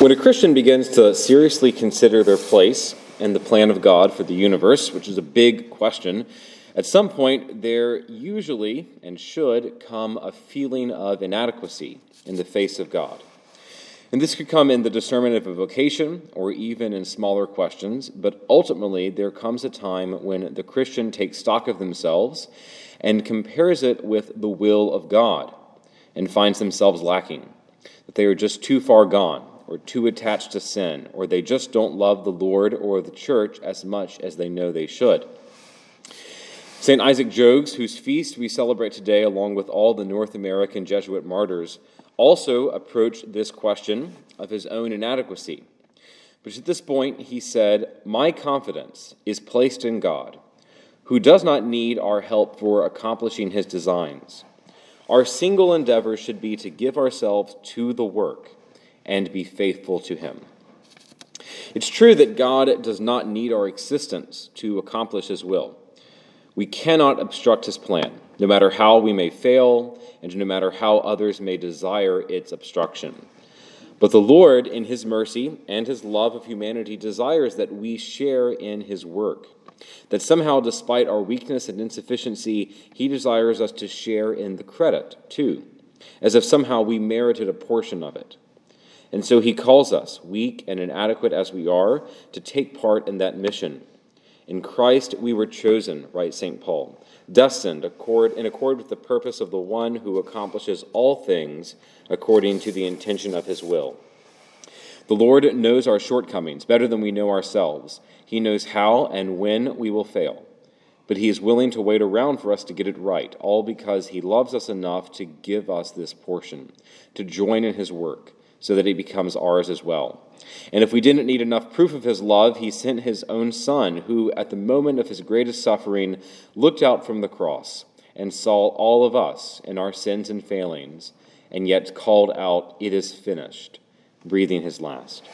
When a Christian begins to seriously consider their place in the plan of God for the universe, which is a big question, at some point there usually and should come a feeling of inadequacy in the face of God. And this could come in the discernment of a vocation or even in smaller questions, but ultimately there comes a time when the Christian takes stock of themselves and compares it with the will of God and finds themselves lacking, that they are just too far gone or too attached to sin, or they just don't love the Lord or the church as much as they know they should. St. Isaac Jogues, whose feast we celebrate today along with all the North American Jesuit martyrs, also approached this question of his own inadequacy. But at this point, he said, My confidence is placed in God, who does not need our help for accomplishing his designs. Our single endeavor should be to give ourselves to the work and be faithful to Him. It's true that God does not need our existence to accomplish His will. We cannot obstruct His plan, no matter how we may fail and no matter how others may desire its obstruction. But the Lord, in His mercy and His love of humanity, desires that we share in His work. That somehow, despite our weakness and insufficiency, He desires us to share in the credit, too, as if somehow we merited a portion of it. And so he calls us, weak and inadequate as we are, to take part in that mission. In Christ we were chosen, writes St. Paul, destined accord, in accord with the purpose of the one who accomplishes all things according to the intention of his will. The Lord knows our shortcomings better than we know ourselves. He knows how and when we will fail. But he is willing to wait around for us to get it right, all because he loves us enough to give us this portion, to join in his work so that it becomes ours as well. And if we didn't need enough proof of his love, he sent his own son, who, at the moment of his greatest suffering, looked out from the cross and saw all of us and our sins and failings, and yet called out, It is finished, breathing his last.